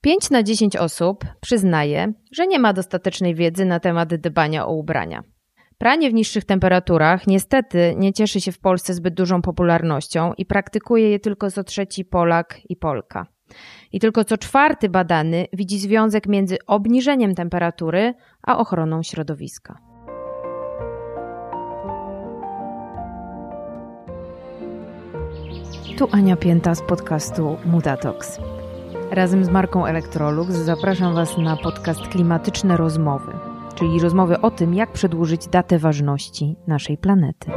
5 na 10 osób przyznaje, że nie ma dostatecznej wiedzy na temat dbania o ubrania. Pranie w niższych temperaturach niestety nie cieszy się w Polsce zbyt dużą popularnością i praktykuje je tylko co trzeci Polak i Polka. I tylko co czwarty badany widzi związek między obniżeniem temperatury a ochroną środowiska. Tu Ania Pięta z podcastu Mutatox. Razem z marką Electrolux zapraszam Was na podcast Klimatyczne Rozmowy, czyli rozmowy o tym, jak przedłużyć datę ważności naszej planety.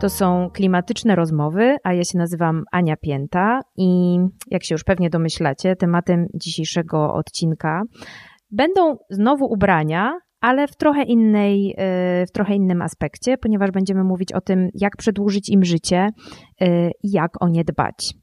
To są klimatyczne rozmowy, a ja się nazywam Ania Pięta i jak się już pewnie domyślacie, tematem dzisiejszego odcinka będą znowu ubrania, ale w trochę, innej, y, w trochę innym aspekcie, ponieważ będziemy mówić o tym, jak przedłużyć im życie y, i jak o nie dbać.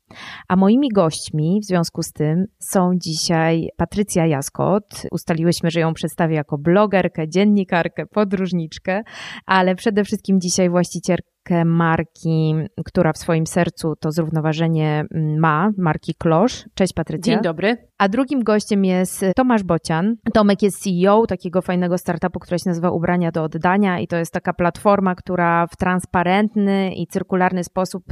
A moimi gośćmi w związku z tym są dzisiaj Patrycja Jaskot. Ustaliłyśmy, że ją przedstawię jako blogerkę, dziennikarkę, podróżniczkę, ale przede wszystkim dzisiaj właścicielkę marki, która w swoim sercu to zrównoważenie mm, ma, marki Klosz. Cześć Patrycja. Dzień dobry. A drugim gościem jest Tomasz Bocian. Tomek jest CEO takiego fajnego startupu, który się nazywa Ubrania do oddania i to jest taka platforma, która w transparentny i cyrkularny sposób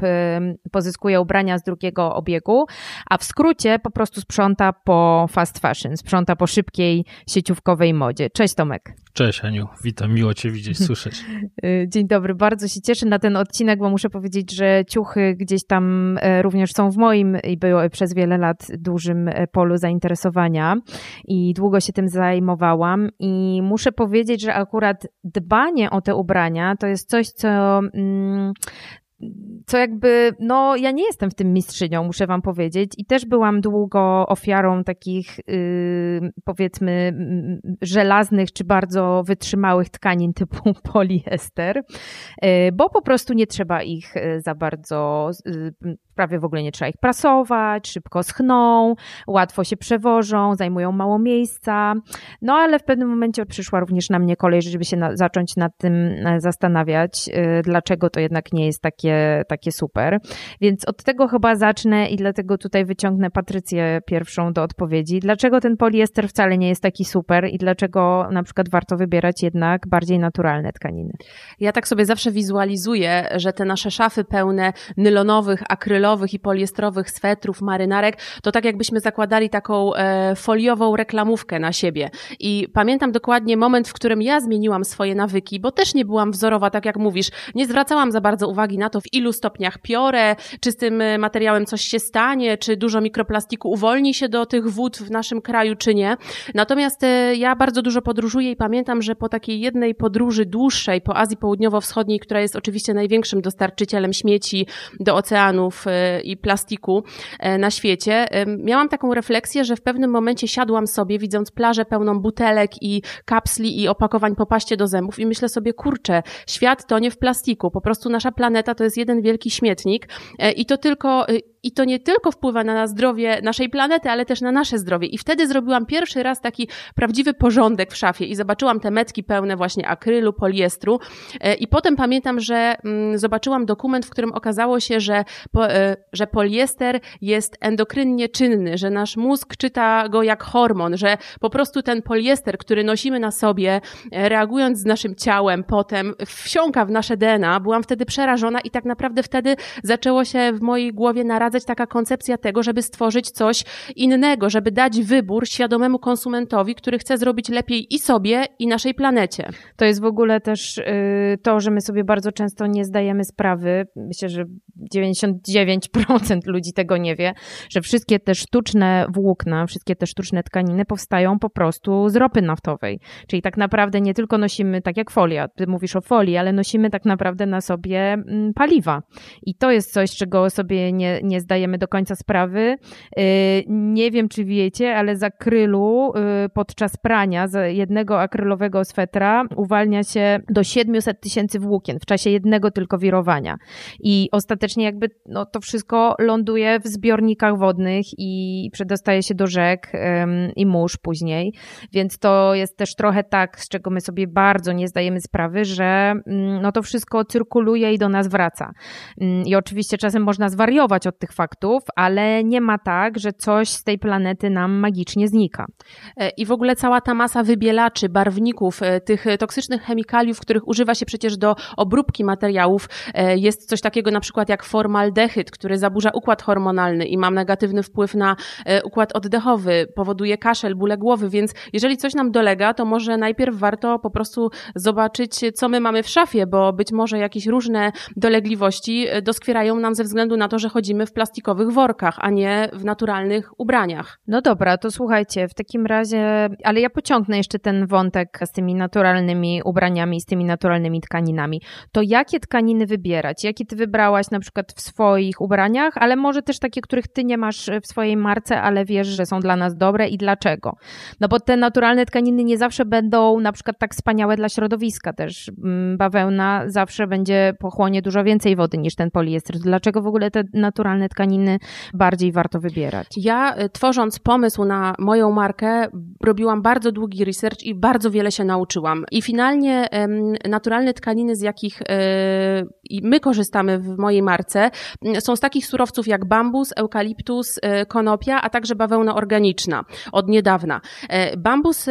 pozyskuje ubrania z drugiego obiegu, a w skrócie po prostu sprząta po fast fashion, sprząta po szybkiej sieciówkowej modzie. Cześć Tomek. Cześć Aniu, witam, miło Cię widzieć, słyszeć. Y, dzień dobry, bardzo się cieszę na ten odcinek, bo muszę powiedzieć, że ciuchy gdzieś tam e, również są w moim i były przez wiele lat dużym e, polu zainteresowania i długo się tym zajmowałam. I muszę powiedzieć, że akurat dbanie o te ubrania to jest coś, co mm, co jakby, no ja nie jestem w tym mistrzynią, muszę wam powiedzieć i też byłam długo ofiarą takich yy, powiedzmy żelaznych czy bardzo wytrzymałych tkanin typu poliester, yy, bo po prostu nie trzeba ich y, za bardzo yy, prawie w ogóle nie trzeba ich prasować, szybko schną, łatwo się przewożą, zajmują mało miejsca. No ale w pewnym momencie przyszła również na mnie kolej, żeby się na, zacząć nad tym e, zastanawiać, yy, dlaczego to jednak nie jest takie, takie super. Więc od tego chyba zacznę i dlatego tutaj wyciągnę Patrycję pierwszą do odpowiedzi. Dlaczego ten poliester wcale nie jest taki super i dlaczego na przykład warto wybierać jednak bardziej naturalne tkaniny? Ja tak sobie zawsze wizualizuję, że te nasze szafy pełne nylonowych, akrylowych, i poliestrowych swetrów, marynarek, to tak jakbyśmy zakładali taką e, foliową reklamówkę na siebie. I pamiętam dokładnie moment, w którym ja zmieniłam swoje nawyki, bo też nie byłam wzorowa, tak jak mówisz. Nie zwracałam za bardzo uwagi na to, w ilu stopniach piorę, czy z tym e, materiałem coś się stanie, czy dużo mikroplastiku uwolni się do tych wód w naszym kraju, czy nie. Natomiast e, ja bardzo dużo podróżuję i pamiętam, że po takiej jednej podróży dłuższej po Azji Południowo-Wschodniej, która jest oczywiście największym dostarczycielem śmieci do oceanów i plastiku e, na świecie, miałam taką refleksję, że w pewnym momencie siadłam sobie, widząc plażę pełną butelek i kapsli i opakowań po paście do zębów i myślę sobie, kurczę, świat to nie w plastiku, po prostu nasza planeta to jest jeden wielki śmietnik e, i to tylko y, i to nie tylko wpływa na zdrowie naszej planety, ale też na nasze zdrowie. I wtedy zrobiłam pierwszy raz taki prawdziwy porządek w szafie i zobaczyłam te metki pełne właśnie akrylu, poliestru. E, I potem pamiętam, że mm, zobaczyłam dokument, w którym okazało się, że, e, że poliester jest endokrynnie czynny, że nasz mózg czyta go jak hormon, że po prostu ten poliester, który nosimy na sobie, e, reagując z naszym ciałem, potem wsiąka w nasze DNA. Byłam wtedy przerażona i tak naprawdę wtedy zaczęło się w mojej głowie naradzać taka koncepcja tego, żeby stworzyć coś innego, żeby dać wybór świadomemu konsumentowi, który chce zrobić lepiej i sobie, i naszej planecie. To jest w ogóle też y, to, że my sobie bardzo często nie zdajemy sprawy, myślę, że 99% ludzi tego nie wie, że wszystkie te sztuczne włókna, wszystkie te sztuczne tkaniny powstają po prostu z ropy naftowej. Czyli tak naprawdę nie tylko nosimy, tak jak folia, ty mówisz o folii, ale nosimy tak naprawdę na sobie mm, paliwa. I to jest coś, czego sobie nie, nie zdajemy do końca sprawy. Y, nie wiem, czy wiecie, ale z akrylu y, podczas prania z jednego akrylowego swetra uwalnia się do 700 tysięcy włókien w czasie jednego tylko wirowania. I ostatecznie jakby no, to wszystko ląduje w zbiornikach wodnych i przedostaje się do rzek i mórz później. Więc to jest też trochę tak, z czego my sobie bardzo nie zdajemy sprawy, że no, to wszystko cyrkuluje i do nas wraca. I oczywiście czasem można zwariować od tych samych faktów, ale nie ma tak, że coś z tej planety nam magicznie znika. E, I w ogóle cała ta masa wybielaczy, barwników, e, tych toksycznych chemikaliów, których używa się przecież do obróbki materiałów, e, jest coś takiego na przykład jak formaldehyd, który zaburza układ hormonalny i ma negatywny wpływ na układ oddechowy, powoduje kaszel, bóle głowy, więc jeżeli coś nam dolega, to może najpierw warto po prostu zobaczyć, co my mamy w szafie, bo być może jakieś różne dolegliwości doskwierają nam ze względu na to, że chodzimy w plastikowych workach, a nie w naturalnych ubraniach. No dobra, to słuchajcie, w takim razie, ale ja pociągnę jeszcze ten wątek z tymi naturalnymi ubraniami, z tymi naturalnymi tkaninami. To jakie tkaniny wybierać? Jakie ty wybrałaś na przykład w swoich ubraniach, ale może też takie, których ty nie masz w swojej marce, ale wiesz, że są dla nas dobre i dlaczego? No bo te naturalne tkaniny nie zawsze będą na przykład tak wspaniałe dla środowiska też. Mm, bawełna zawsze będzie pochłonie dużo więcej wody niż ten poliester. Dlaczego w ogóle te naturalne tkaniny bardziej warto wybierać? Ja y, tworząc pomysł na moją markę, robiłam bardzo długi research i bardzo wiele się nauczyłam. I finalnie naturalne tkaniny, z jakich y, my korzystamy w mojej marce, są z takich surowców jak bambus, eukaliptus, y, konopia, a także bawełna organiczna od niedawna. Bambus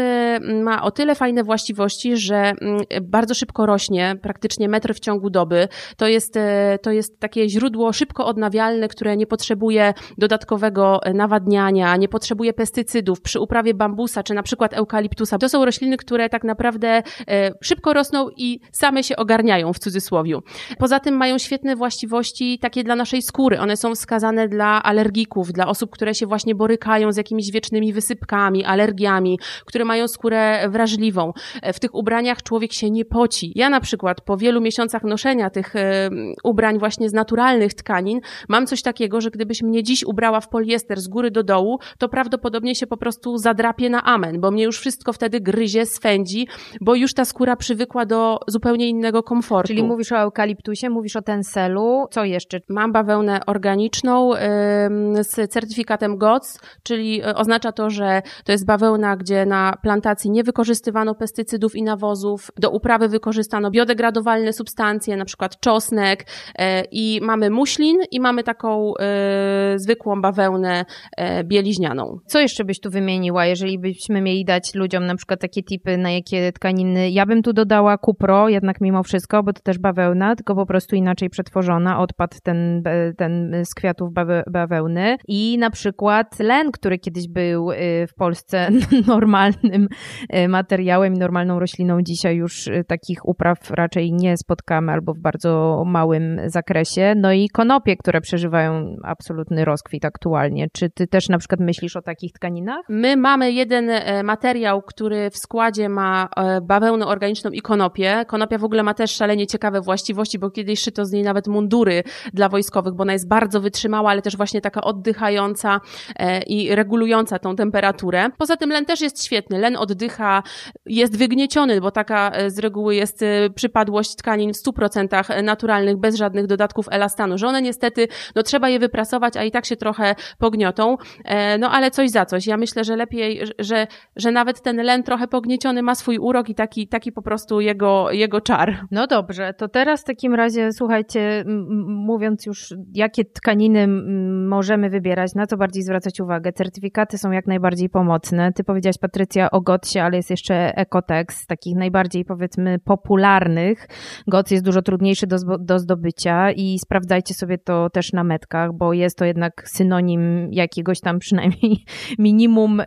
ma o tyle fajne właściwości, że mm, bardzo szybko rośnie, praktycznie metr w ciągu doby. To jest, to jest takie źródło szybko odnawialne, które nie potrzebuje dodatkowego nawadniania, nie potrzebuje pestycydów przy uprawie bambusa czy na przykład eukaliptusa. To są rośliny, które tak naprawdę e, szybko rosną i same się ogarniają w cudzysłowiu. Poza tym mają świetne właściwości takie dla naszej skóry. One są wskazane dla alergików, dla osób, które się właśnie borykają z jakimiś wiecznymi wysypkami, alergiami, które mają skórę wrażliwą. E, w tych ubraniach człowiek się nie poci. Ja na przykład po wielu miesiącach noszenia tych e, ubrań właśnie z naturalnych tkanin mam coś takiego, że gdybyś mnie dziś ubrała w poliester z góry do dołu, to prawdopodobnie się po prostu zadrapie na amen, bo mnie już wszystko wtedy gryzie, swędzi, bo już ta skóra przywykła do zupełnie innego komfortu. Czyli mówisz o eukaliptusie, mówisz o tenselu, co jeszcze? Mam bawełnę organiczną z certyfikatem GOTS, czyli y, oznacza to, że to jest bawełna, gdzie na plantacji nie wykorzystywano pestycydów i nawozów, do uprawy wykorzystano biodegradowalne substancje, na przykład czosnek yy, i mamy muślin i mamy taką yy, zwykłą bawełnę e, bieliźnianą. Co jeszcze byś tu wymieniła, jeżeli byśmy mieli dać ludziom na przykład takie tipy, na jakie tkaniny? Ja bym tu dodała kupro, jednak mimo wszystko, bo to też bawełna, tylko po prostu inaczej przetworzona, odpadł ten, ten z kwiatów bawe, bawełny i na przykład len, który kiedyś był y, w Polsce normalnym y, materiałem i normalną rośliną, dzisiaj już y, takich upraw raczej nie spotkamy albo w bardzo małym zakresie. No i konopie, które przeżywają absolutny rozkwit aktualnie. Czy ty też na przykład myślisz o takich tkaninach? My mamy jeden e, materiał, który w składzie ma e, bawełnę organiczną i konopię. Konopia w ogóle ma też szalenie ciekawe właściwości, bo kiedyś szyto z niej nawet mundury dla wojskowych, bo ona jest bardzo wytrzymała, ale też właśnie taka oddychająca e, i regulująca tą temperaturę. Poza tym len też jest świetny. Len oddycha, jest wygnieciony, bo taka z reguły jest przypadłość tkanin w 100% naturalnych, bez żadnych dodatków elastanu, że one niestety, no trzeba je wyprasować, a i tak się trochę pogniotą, e, no ale coś za coś. Ja myślę, że lepiej, że, że nawet ten len trochę pognieciony ma swój urok i taki, taki po prostu jego, jego czar. No dobrze, to teraz w takim razie słuchajcie, mówiąc już, jakie tkaniny możemy wybierać, na co bardziej zwracać uwagę. Certyfikaty są jak najbardziej pomocne. Ty powiedziałaś Patrycja o Gotsie, ale jest jeszcze Ecotex, takich najbardziej powiedzmy popularnych. Gots jest dużo trudniejszy do, do zdobycia i sprawdzajcie sobie to też na metkach, bo jest to jednak synonim jakiegoś tam przynajmniej minimum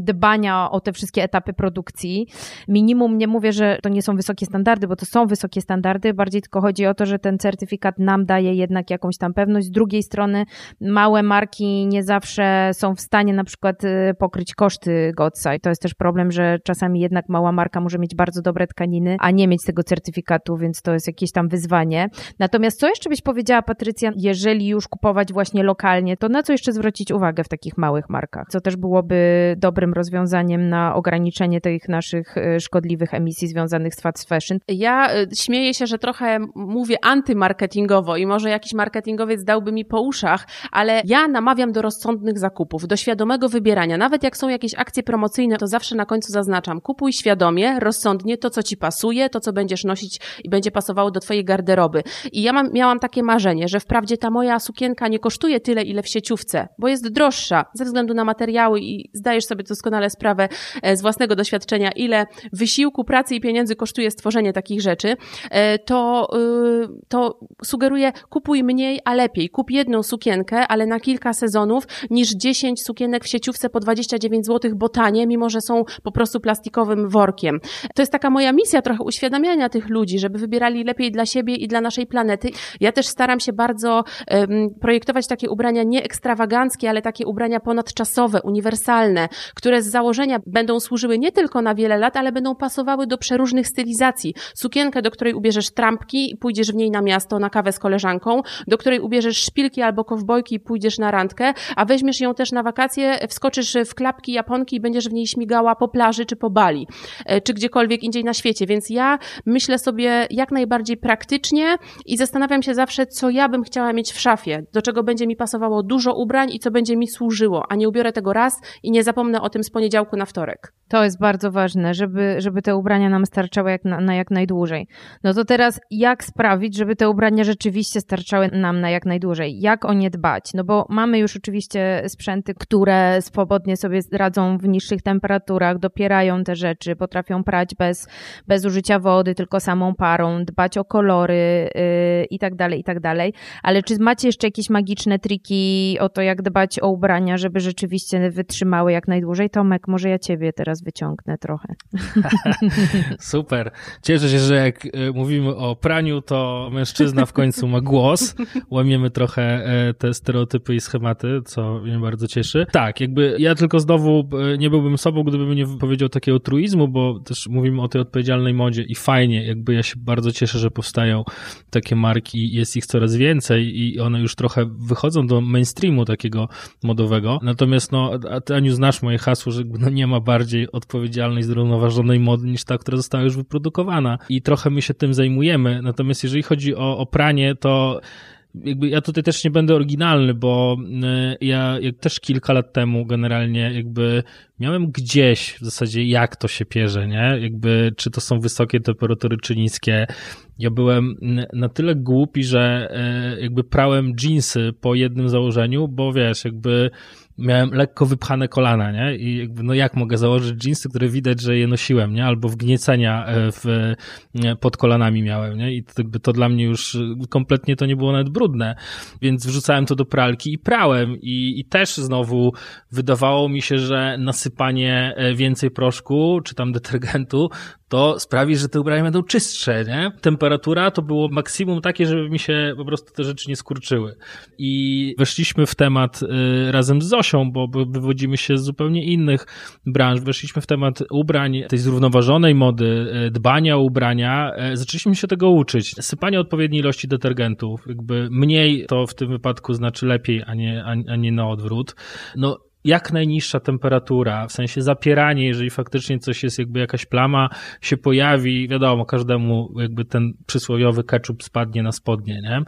dbania o te wszystkie etapy produkcji. Minimum, nie mówię, że to nie są wysokie standardy, bo to są wysokie standardy, bardziej tylko chodzi o to, że ten certyfikat nam daje jednak jakąś tam pewność. Z drugiej strony małe marki nie zawsze są w stanie na przykład y, pokryć koszty GOTSA i to jest też problem, że czasami jednak mała marka może mieć bardzo dobre tkaniny, a nie mieć tego certyfikatu, więc to jest jakieś tam wyzwanie. Natomiast co jeszcze byś powiedziała, Patrycja, jeżeli już kupować właśnie lokalnie, to na co jeszcze zwrócić uwagę w takich małych markach? Co też byłoby dobrym rozwiązaniem na ograniczenie tych naszych e, szkodliwych emisji związanych z fast fashion? Ja e, śmieję się, że trochę mówię antymarketingowo i może jakiś marketingowiec dałby mi po uszach, ale ja namawiam do rozsądnych zakupów, do świadomego wybierania. Nawet jak są jakieś akcje promocyjne, to zawsze na końcu zaznaczam, kupuj świadomie, rozsądnie to, co ci pasuje, to, co będziesz nosić i będzie pasowało do twojej garderoby. I ja mam, miałam takie marzenie, że wprawdzie ta moja sukienka nie kosztuje tyle, ile w sieciówce, bo jest droższa ze względu na materiały i zdajesz sobie doskonale sprawę e, z własnego doświadczenia, ile wysiłku, pracy i pieniędzy kosztuje stworzenie takich rzeczy, e, to, y, to sugeruję kupuj mniej, a lepiej. Kup jedną sukienkę, ale na kilka sezonów, niż 10 sukienek w sieciówce po 29 zł, bo tanie, mimo że są po prostu plastikowym workiem. To jest taka moja misja trochę uświadamiania tych ludzi, żeby wybierali lepiej dla siebie i dla naszej planety. Ja też staram się bardzo um, projektować takie ubrania nie ekstrawaganckie, ale takie ubrania ponadczasowe, uniwersalne, które z założenia będą służyły nie tylko na wiele lat, ale będą pasowały do przeróżnych stylizacji. Sukienkę, do której ubierzesz trampki i pójdziesz w niej na miasto na kawę z koleżanką, do której ubierzesz szpilki albo kowbojki i pójdziesz na randkę, a weźmiesz ją też na wakacje, wskoczysz w klapki japonki i będziesz w niej śmigała po plaży czy po Bali, e, czy gdziekolwiek indziej na świecie. Więc ja myślę sobie jak najbardziej praktycznie i zastanawiam się zawsze, co ja bym chciała mieć w szafie, do czego będzie mi pasowało dużo ubrań i co będzie mi służyło, a nie ubiorę tego raz i nie zapomnę o tym z poniedziałku na wtorek. To jest bardzo ważne, żeby, żeby te ubrania nam starczały jak na, na jak najdłużej. No to teraz jak sprawić, żeby te ubrania rzeczywiście starczały nam na jak najdłużej? Jak o nie dbać? No bo mamy już oczywiście sprzęty, które swobodnie sobie radzą w niższych temperaturach, dopierają te rzeczy, potrafią prać bez, bez użycia wody, tylko samą parą, dbać o kolory yy, i tak dalej, i tak dalej. Ale czy macie jeszcze jakieś magiczne triki o to, jak dbać o ubrania, żeby rzeczywiście wytrzymały jak najdłużej? Tomek, może ja ciebie teraz wyciągnę trochę. Super. Cieszę się, że jak y, mówimy o praniu, to mężczyzna w końcu ma głos. Łamiemy trochę e, te stereotypy i schematy, co mnie bardzo cieszy. Tak, jakby ja tylko znowu e, nie byłbym sobą, gdybym nie powiedział takiego truizmu, bo też mówimy o tej odpowiedzialnej modzie i fajnie, jakby ja się bardzo cieszę, że powstają takie marki, jest ich coraz więcej i one już trochę wychodzą do mainstreamu takiego modowego. Natomiast no, ty Aniu znasz moje hasło, że no, nie ma bardziej odpowiedzialnej, zrównoważonej mody niż ta, która została już wyprodukowana i trochę my się tym zajmujemy. Natomiast jeżeli chodzi o, o pranie, to jakby ja tutaj też nie będę oryginalny, bo y, ja też kilka lat temu generalnie jakby miałem gdzieś w zasadzie jak to się pierze, nie? Jakby czy to są wysokie temperatury, czy niskie. Ja byłem na tyle głupi, że y, jakby prałem jeansy po jednym założeniu, bo wiesz, jakby miałem lekko wypchane kolana, nie? I jakby, no jak mogę założyć jeansy, które widać, że je nosiłem, nie? Albo wgniecenia e, w, pod kolanami miałem, nie? I to, jakby to dla mnie już kompletnie to nie było nawet brudne, więc wrzucałem to do pralki i prałem i, i też znowu wydawało mi się, że nasypanie e, więcej proszku, czy tam detergentu, to sprawi, że te ubrania będą czystsze, nie? Temperatura to było maksimum takie, żeby mi się po prostu te rzeczy nie skurczyły. I weszliśmy w temat y, razem z Zosią, bo wywodzimy się z zupełnie innych branż. Weszliśmy w temat ubrań, tej zrównoważonej mody, y, dbania o ubrania. Y, zaczęliśmy się tego uczyć. Sypanie odpowiedniej ilości detergentów, jakby mniej to w tym wypadku znaczy lepiej, a nie, a, a nie na odwrót. No jak najniższa temperatura, w sensie zapieranie, jeżeli faktycznie coś jest, jakby jakaś plama się pojawi, wiadomo, każdemu jakby ten przysłowiowy ketchup spadnie na spodnie, nie?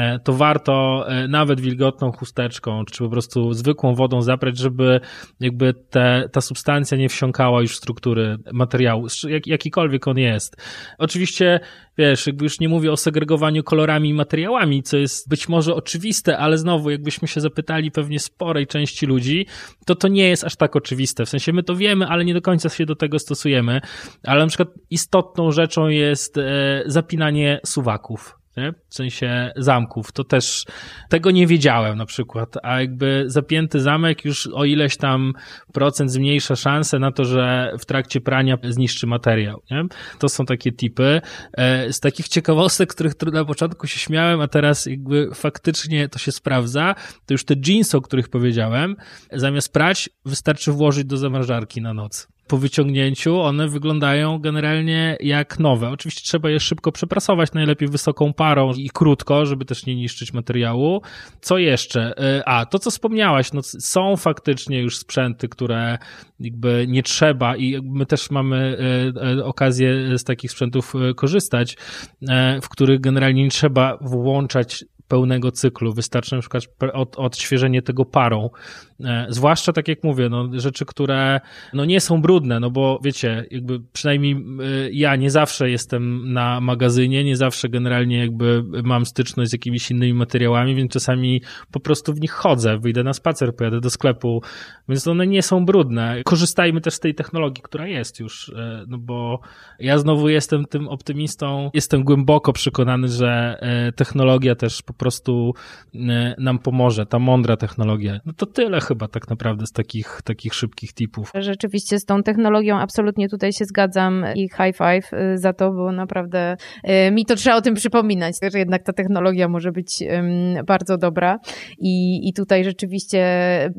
E, to warto e, nawet wilgotną chusteczką, czy po prostu zwykłą wodą zaprać, żeby jakby te, ta substancja nie wsiąkała już w struktury materiału, jak, jakikolwiek on jest. Oczywiście wiesz, jakby już nie mówię o segregowaniu kolorami i materiałami, co jest być może oczywiste, ale znowu, jakbyśmy się zapytali pewnie sporej części ludzi, to to nie jest aż tak oczywiste. W sensie my to wiemy, ale nie do końca się do tego stosujemy. Ale na przykład istotną rzeczą jest e, zapinanie suwaków nie? w sensie zamków. To też tego nie wiedziałem na przykład, a jakby zapięty zamek już o ileś tam procent zmniejsza szanse na to, że w trakcie prania zniszczy materiał. Nie? To są takie tipy. E, z takich ciekawostek, których na początku się śmiałem, a teraz jakby faktycznie to się sprawdza, to już te jeansy, o których powiedziałem, zamiast prać, wystarczy włożyć do zamrażarki na noc. Po wyciągnięciu one wyglądają generalnie jak nowe. Oczywiście trzeba je szybko przeprasować, najlepiej wysoką parą i krótko, żeby też nie niszczyć materiału. Co jeszcze? E, a, to co wspomniałaś, no są faktycznie już sprzęty, które jakby nie trzeba i my też mamy e, e, okazję z takich sprzętów korzystać, w których generalnie nie trzeba włączać pełnego cyklu. Wystarczy na przykład od, odświeżenie tego parą. E, zwłaszcza, tak jak mówię, no, rzeczy, które no, nie są brudne, no bo wiecie, jakby przynajmniej e, ja nie zawsze jestem na magazynie, nie zawsze generalnie jakby mam styczność z jakimiś innymi materiałami, więc czasami po prostu w nich chodzę, wyjdę na spacer, pojadę do sklepu, więc one nie są brudne. Korzystajmy też z tej technologii, która jest już, e, no bo ja znowu jestem tym optymistą, jestem głęboko przekonany, że technologia też po prostu nam pomoże, ta mądra technologia. No to tyle chyba tak naprawdę z takich, takich szybkich tipów. Rzeczywiście z tą technologią absolutnie tutaj się zgadzam i high five y, za to, bo naprawdę y, mi to trzeba o tym przypominać, że jednak ta technologia może być bardzo dobra i, i tutaj rzeczywiście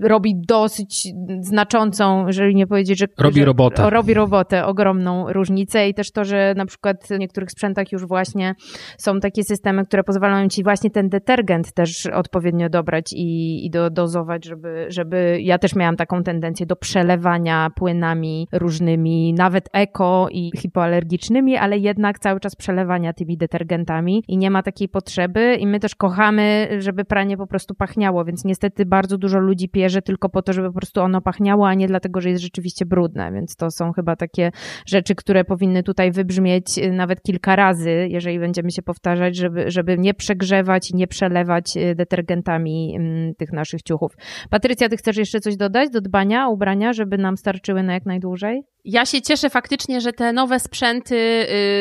robi dosyć znaczącą, jeżeli nie powiedzieć, że robi że, robotę. Robi robotę, ogromną różnicę i też to, że na przykład w niektórych sprzętach już właśnie są takie systemy, które pozwalają ci właśnie ten detergent też odpowiednio dobrać i, i do, dozować, żeby, żeby ja też miałam taką tendencję do przelewania płynami różnymi, nawet eko i hipoalergicznymi, ale jednak cały czas przelewania tymi detergentami i nie ma takiej potrzeby. I my też kochamy, żeby pranie po prostu pachniało, więc niestety bardzo dużo ludzi pierze tylko po to, żeby po prostu ono pachniało, a nie dlatego, że jest rzeczywiście brudne, więc to są chyba takie rzeczy, które powinny tutaj wybrzmieć y, nawet kilka razy, jeżeli będziemy się powtarzać, żeby, żeby nie przegrzewać nie przelewać y, detergentami mm, tych naszych ciuchów. Patrycja, ty chcesz jeszcze coś dodać do dbania o ubrania, żeby nam starczyły na jak najdłużej? Ja się cieszę faktycznie, że te nowe sprzęty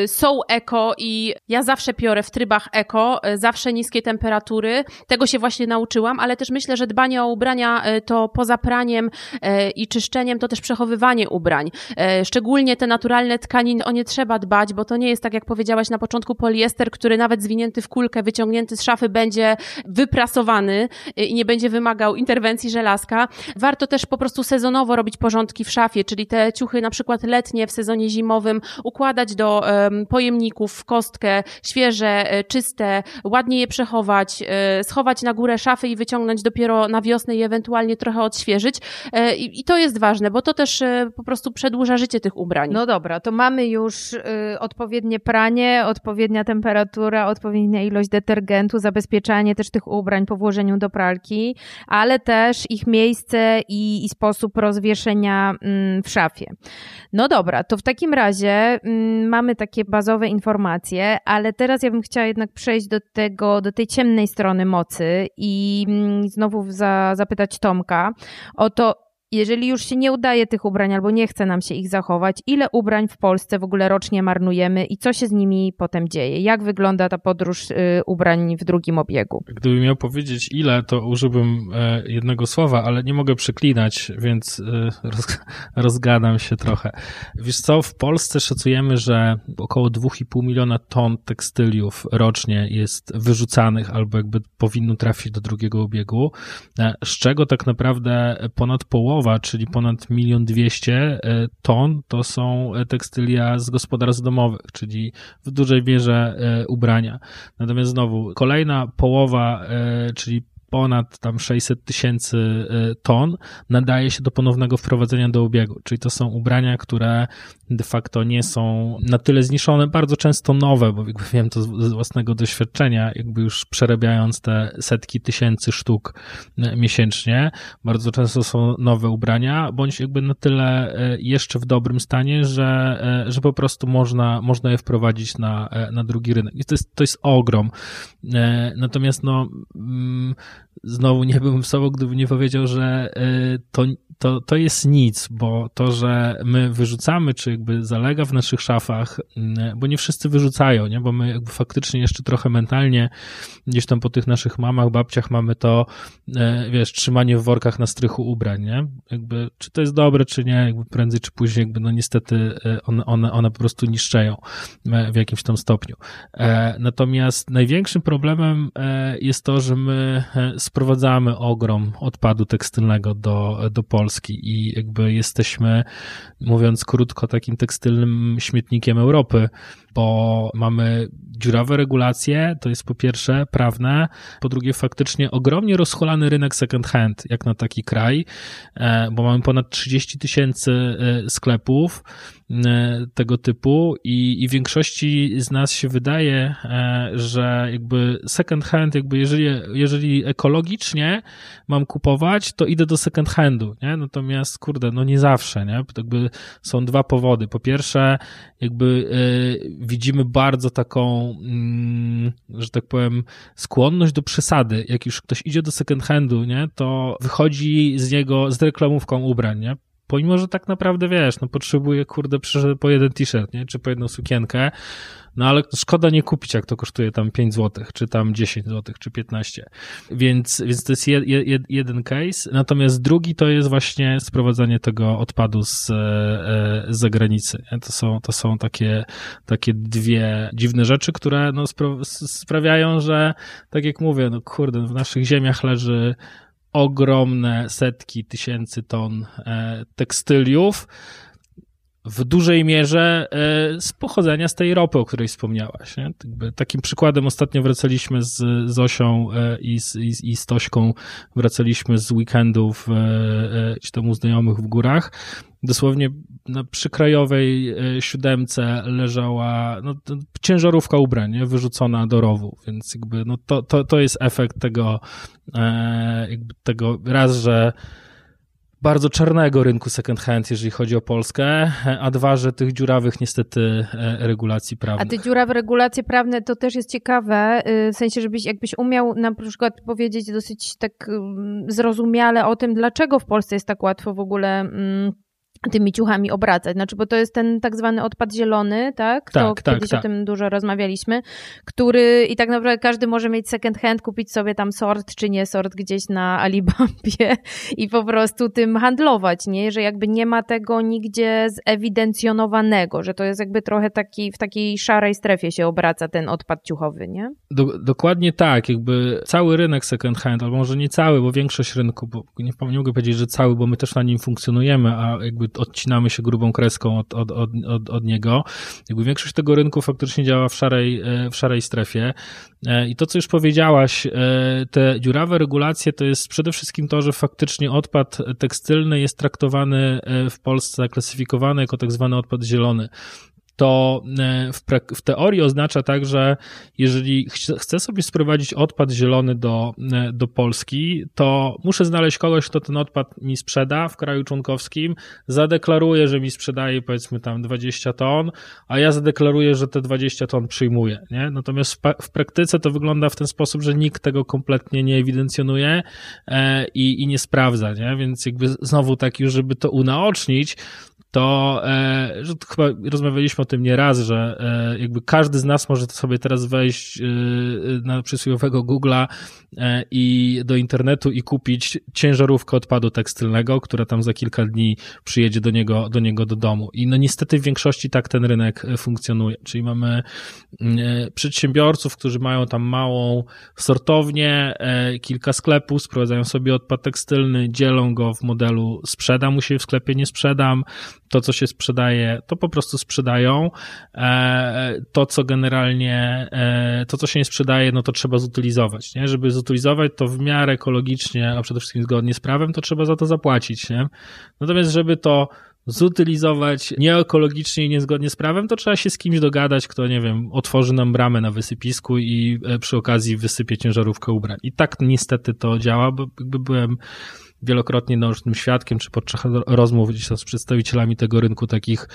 y, są eko i ja zawsze piorę w trybach eko, y, zawsze niskie temperatury. Tego się właśnie nauczyłam, ale też myślę, że dbanie o ubrania y, to poza praniem i czyszczeniem to też przechowywanie ubrań. Szczególnie te naturalne tkaniny, o nie trzeba dbać, bo to nie jest tak jak powiedziałaś na początku poliester, który nawet zwinięty w kulkę, wyciągnięty z szafy będzie wyprasowany i nie będzie wymagał interwencji żelazka. Warto też po prostu sezonowo robić porządki w szafie, czyli te ciuchy na przykład letnie w sezonie zimowym układać do pojemników w kostkę, świeże, e, czyste, ładnie je przechować, e, schować na górę szafy i wyciągnąć dopiero na wiosnę i ewentualnie trochę odświeżyć. E, I, I, to jest ważne, bo to też po prostu przedłuża życie tych ubrań. No dobra, to mamy już y, odpowiednie pranie, odpowiednia temperatura, odpowiednia ilość detergentu, zabezpieczanie też tych ubrań po włożeniu do pralki, ale też ich miejsce i, i sposób rozwieszenia mm, w szafie. No dobra, to w takim razie mm, mamy takie bazowe informacje, ale teraz ja bym chciała jednak przejść do tego, do tej ciemnej strony mocy i mm, znowu za, zapytać Tomka o to, jeżeli już się nie udaje tych ubrań albo nie chce nam się ich zachować, ile ubrań w Polsce w ogóle rocznie marnujemy i co się z nimi potem dzieje? Jak wygląda ta podróż y, ubrań w drugim obiegu? Gdybym miał powiedzieć ile, to użyłbym e, jednego słowa, ale nie mogę przeklinać, więc e, roz, rozgadam się trochę. Wiesz co, w Polsce szacujemy, że około 2,5 miliona ton tekstyliów rocznie jest wyrzucanych albo jakby powinno trafić do drugiego obiegu, e, z czego tak naprawdę ponad połowę czyli ponad milion dwieście e, ton, to są tekstylia z gospodarstw domowych, czyli w dużej mierze e, ubrania. Natomiast znowu, kolejna połowa, e, czyli ponad tam 600 tysięcy y, ton nadaje się do ponownego wprowadzenia do obiegu. Czyli to są ubrania, które de facto nie są na tyle zniszczone, bardzo często nowe, bo jakby wiem to z własnego doświadczenia, jakby już przerabiając te setki tysięcy sztuk y, miesięcznie, bardzo często są nowe ubrania, bądź jakby na tyle y, jeszcze w dobrym stanie, że, że po prostu można, można je wprowadzić na, na drugi rynek. I to jest, to jest ogrom. Natomiast no, mm, znowu nie byłbym sobą, gdybym nie powiedział, że y, to, to, to jest nic, bo to, że my wyrzucamy, czy jakby zalega w naszych szafach, y, bo nie wszyscy wyrzucają, nie? bo my jakby faktycznie jeszcze trochę mentalnie gdzieś tam po tych naszych mamach, babciach mamy to, y, wiesz, trzymanie w workach na strychu ubrań, nie? Jakby, czy to jest dobre, czy nie, jakby prędzej czy później, jakby no niestety one, one, one po prostu niszczeją w jakimś tam stopniu. E, natomiast największym problemem e, jest to, że my sprowadzamy ogrom odpadu tekstylnego do, do Polski i jakby jesteśmy, mówiąc krótko, takim tekstylnym śmietnikiem Europy bo mamy dziurawe regulacje, to jest po pierwsze prawne, po drugie faktycznie ogromnie rozchulany rynek second hand, jak na taki kraj, e, bo mamy ponad 30 tysięcy e, sklepów e, tego typu i, i większości z nas się wydaje, że jakby second hand, jakby jeżeli, jeżeli ekologicznie mam kupować, to idę do second handu, nie? Natomiast kurde, no nie zawsze, nie? Jakby są dwa powody. Po pierwsze, jakby widzimy bardzo taką, mm, że tak powiem, skłonność do przesady. Jak już ktoś idzie do second handu, nie, to wychodzi z niego z reklamówką ubrań, nie? Pomimo, że tak naprawdę wiesz, no potrzebuje, kurde, po jeden t-shirt, nie? Czy po jedną sukienkę, no ale szkoda nie kupić, jak to kosztuje tam 5 zł, czy tam 10 zł, czy 15. Więc, więc to jest jed, jed, jeden case. Natomiast drugi to jest właśnie sprowadzanie tego odpadu z, e, z zagranicy. To są, to są takie, takie dwie dziwne rzeczy, które no, sprawiają, że tak jak mówię, no kurde, w naszych ziemiach leży ogromne setki tysięcy ton e, tekstyliów, w dużej mierze e, z pochodzenia z tej ropy, o której wspomniałaś. Nie? Takim przykładem ostatnio wracaliśmy z Zosią e, i z, i, i z Tośką, wracaliśmy z weekendów e, czy tam u znajomych w górach. Dosłownie na przykrajowej siódemce leżała no, ciężarówka ubrań, nie? wyrzucona do rowu, więc jakby no, to, to, to jest efekt tego, jakby tego raz, że bardzo czarnego rynku second hand, jeżeli chodzi o Polskę, a dwa, że tych dziurawych niestety e, regulacji prawnych. A te dziurawe regulacje prawne to też jest ciekawe, y, w sensie, żebyś jakbyś umiał na przykład powiedzieć dosyć tak mm, zrozumiale o tym, dlaczego w Polsce jest tak łatwo w ogóle mm, tymi ciuchami obracać. Znaczy, bo to jest ten tak zwany odpad zielony, tak? Tak, to tak, kiedyś tak. o tym dużo rozmawialiśmy, który i tak naprawdę każdy może mieć second hand, kupić sobie tam sort czy nie sort gdzieś na Alibabie i po prostu tym handlować, nie? Że jakby nie ma tego nigdzie zewidencjonowanego, że to jest jakby trochę taki, w takiej szarej strefie się obraca ten odpad ciuchowy, nie? Do, dokładnie tak, jakby cały rynek second hand, albo może nie cały, bo większość rynku, bo nie, nie mogę powiedzieć, że cały, bo my też na nim funkcjonujemy, a jakby odcinamy się grubą kreską od, od, od, od, niego. Jakby większość tego rynku faktycznie działa w szarej, e, w szarej strefie. E, I to, co już powiedziałaś, e, te dziurawe regulacje to jest przede wszystkim to, że faktycznie odpad tekstylny jest traktowany w Polsce, klasyfikowany jako tak zwany odpad zielony to e, w, w, teorii oznacza tak, że jeżeli chcę sobie sprowadzić odpad zielony do, e, do Polski, to muszę znaleźć kogoś, kto ten odpad mi sprzeda w kraju członkowskim, zadeklaruje, że mi sprzedaje powiedzmy tam 20 ton, a ja zadeklaruję, że te 20 ton przyjmuję. Nie? Natomiast w, w praktyce to wygląda w ten sposób, że nikt tego kompletnie nie ewidencjonuje e, i, i nie sprawdza, nie? więc jakby znowu tak już, żeby to unaocznić, to, e, że chyba rozmawialiśmy o tym nieraz, że e, jakby każdy z nas może sobie teraz wejść e, na przysłowiowego Google'a i do internetu i kupić ciężarówkę odpadu tekstylnego, która tam za kilka dni przyjedzie do niego, do niego do domu. I no niestety w większości tak ten rynek funkcjonuje. Czyli mamy przedsiębiorców, którzy mają tam małą sortownię, kilka sklepów, sprowadzają sobie odpad tekstylny, dzielą go w modelu sprzedam u siebie w sklepie, nie sprzedam, to, co się sprzedaje, to po prostu sprzedają. E, to, co generalnie, e, to, co się nie sprzedaje, no to trzeba zutylizować, nie? Żeby zutylizować to w miarę ekologicznie, a przede wszystkim zgodnie z prawem, to trzeba za to zapłacić, nie? Natomiast, żeby to zutylizować nieekologicznie i niezgodnie z prawem, to trzeba się z kimś dogadać, kto, nie wiem, otworzy nam bramę na wysypisku i e, przy okazji wysypie ciężarówkę ubrań. I tak niestety to działa, bo jakby byłem wielokrotnie naocznym świadkiem, czy podczas rozmów gdzieś tam z przedstawicielami tego rynku takich,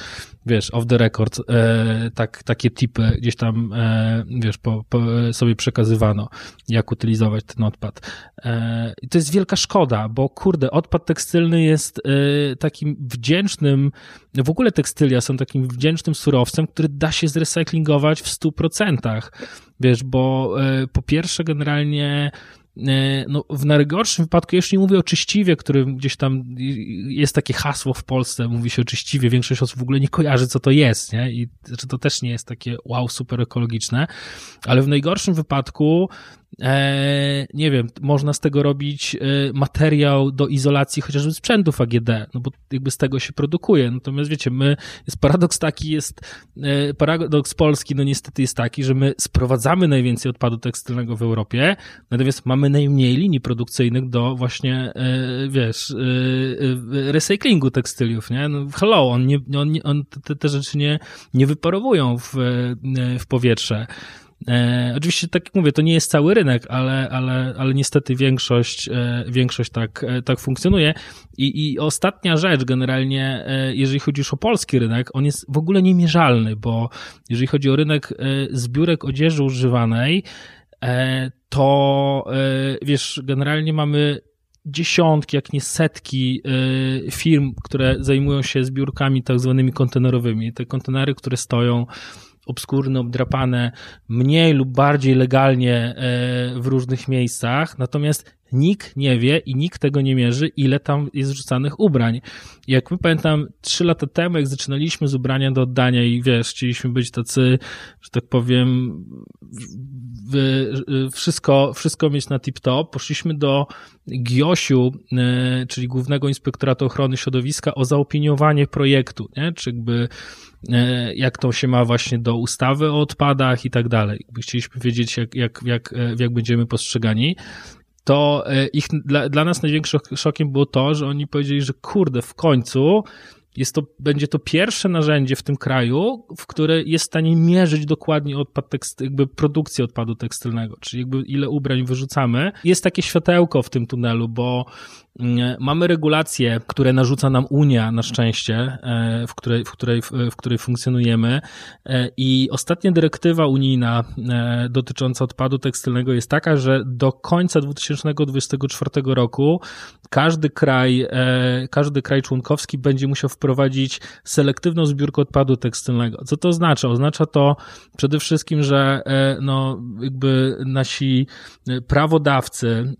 wiesz, off the record, e, tak, takie tipy gdzieś tam, e, wiesz, po, po sobie przekazywano, jak utylizować ten odpad. E, I to jest wielka szkoda, bo kurde, odpad tekstylny jest e, takim wdzięcznym, w ogóle tekstylia są takim wdzięcznym surowcem, który da się zrecyklingować w 100%. Wiesz, bo e, po pierwsze generalnie no, w najgorszym wypadku, jeszcze nie mówię o czyściwie, którym gdzieś tam jest takie hasło w Polsce, mówi się o czyściwie, większość osób w ogóle nie kojarzy, co to jest, nie? I że to też nie jest takie wow, super ekologiczne, ale w najgorszym wypadku e, nie wiem, można z tego robić e, materiał do izolacji chociażby sprzętów AGD, no bo jakby z tego się produkuje. Natomiast wiecie, my, jest paradoks taki, jest e, paradoks polski, no niestety jest taki, że my sprowadzamy najwięcej odpadu tekstylnego w Europie, natomiast mamy najmniej linii produkcyjnych do właśnie, e, wiesz, e, recyklingu tekstyliów, nie? No, hello, on, nie, on, on te, te rzeczy nie, nie wyparowują w, w powietrze. E, oczywiście, tak jak mówię, to nie jest cały rynek, ale, ale, ale niestety większość, e, większość tak, e, tak funkcjonuje. I, I ostatnia rzecz, generalnie, e, jeżeli chodzi już o polski rynek, on jest w ogóle niemierzalny, bo jeżeli chodzi o rynek e, zbiórek odzieży używanej, e, to wiesz, generalnie mamy dziesiątki, jak nie setki firm, które zajmują się zbiórkami tak zwanymi kontenerowymi. Te kontenery, które stoją obskurne, obdrapane mniej lub bardziej legalnie e, w różnych miejscach, natomiast nikt nie wie i nikt tego nie mierzy, ile tam jest wrzucanych ubrań. Jak my pamiętam, trzy lata temu, jak zaczynaliśmy z ubrania do oddania i wiesz, chcieliśmy być tacy, że tak powiem, wszystko, wszystko mieć na tip-top, poszliśmy do Giosiu, e, czyli Głównego Inspektoratu Ochrony Środowiska o zaopiniowanie projektu, nie? czy jakby jak to się ma właśnie do ustawy o odpadach i tak dalej. Chcieliśmy wiedzieć, jak, jak, jak, e, jak będziemy postrzegani to ich, dla, dla nas największym szokiem było to, że oni powiedzieli, że kurde, w końcu jest to, będzie to pierwsze narzędzie w tym kraju, w które jest w stanie mierzyć dokładnie odpad tekst, jakby produkcję odpadu tekstylnego, czyli jakby ile ubrań wyrzucamy. Jest takie światełko w tym tunelu, bo mamy regulacje, które narzuca nam Unia na szczęście, e, w której, w której, w której funkcjonujemy e, i ostatnia dyrektywa unijna e, dotycząca odpadu tekstylnego jest taka, że do końca 2024 roku każdy kraj, każdy kraj członkowski będzie musiał wprowadzić selektywną zbiórkę odpadu tekstylnego. Co to oznacza? Oznacza to przede wszystkim, że no, jakby nasi prawodawcy,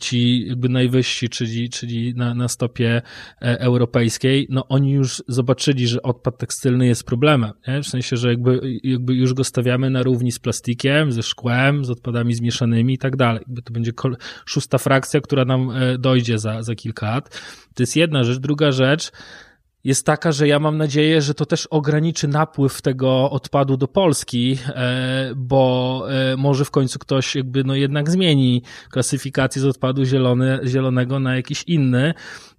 ci jakby najwyżsi, czyli, czyli na, na stopie europejskiej, no oni już zobaczyli, że odpad tekstylny jest problemem. Nie? W sensie, że jakby, jakby już go stawiamy na równi z plastikiem, ze szkłem, z odpadami zmieszanymi i tak dalej. Jakby to będzie szósta frakcja, która nam dojdzie za, za kilka lat. To jest jedna rzecz. Druga rzecz, jest taka, że ja mam nadzieję, że to też ograniczy napływ tego odpadu do Polski, e, bo e, może w końcu ktoś jakby no jednak zmieni klasyfikację z odpadu zielony, zielonego na jakiś inny